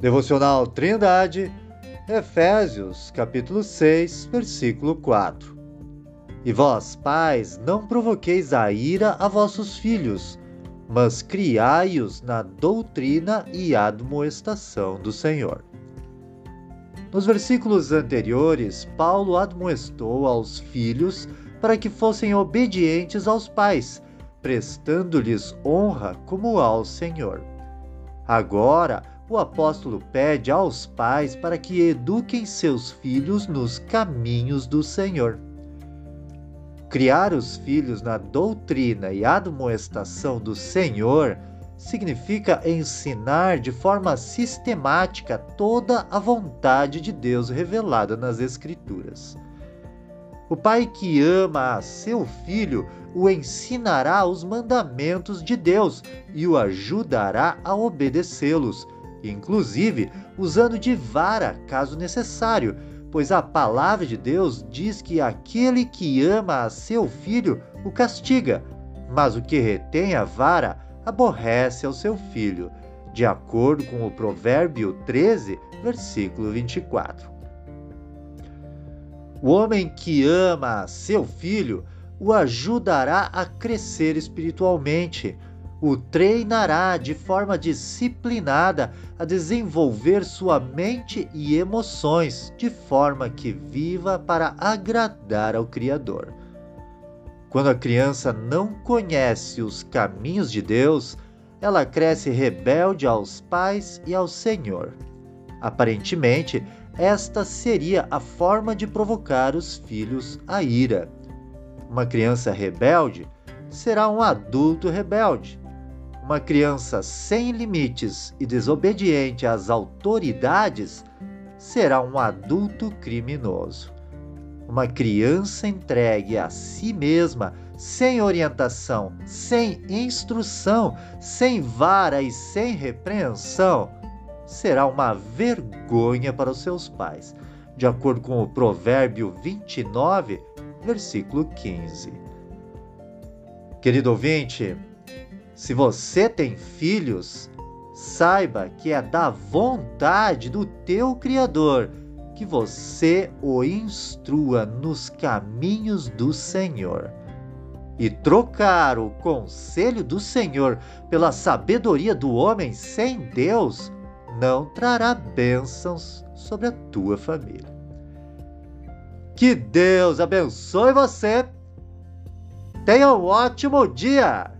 Devocional Trindade, Efésios, capítulo 6, versículo 4. E vós, pais, não provoqueis a ira a vossos filhos, mas criai-os na doutrina e admoestação do Senhor. Nos versículos anteriores, Paulo admoestou aos filhos para que fossem obedientes aos pais, prestando-lhes honra como ao Senhor. Agora, o apóstolo pede aos pais para que eduquem seus filhos nos caminhos do Senhor. Criar os filhos na doutrina e admoestação do Senhor significa ensinar de forma sistemática toda a vontade de Deus revelada nas Escrituras. O pai que ama a seu filho o ensinará os mandamentos de Deus e o ajudará a obedecê-los, inclusive usando de vara caso necessário, pois a palavra de Deus diz que aquele que ama a seu filho o castiga, mas o que retém a vara aborrece ao seu filho, de acordo com o Provérbio 13, versículo 24. O homem que ama seu filho o ajudará a crescer espiritualmente, o treinará de forma disciplinada a desenvolver sua mente e emoções de forma que viva para agradar ao Criador. Quando a criança não conhece os caminhos de Deus, ela cresce rebelde aos pais e ao Senhor. Aparentemente, esta seria a forma de provocar os filhos à ira. Uma criança rebelde será um adulto rebelde. Uma criança sem limites e desobediente às autoridades será um adulto criminoso. Uma criança entregue a si mesma, sem orientação, sem instrução, sem vara e sem repreensão, será uma vergonha para os seus pais, de acordo com o Provérbio 29, versículo 15. Querido ouvinte, se você tem filhos, saiba que é da vontade do teu Criador que você o instrua nos caminhos do Senhor. E trocar o conselho do Senhor pela sabedoria do homem sem Deus não trará bênçãos sobre a tua família. Que Deus abençoe você. Tenha um ótimo dia!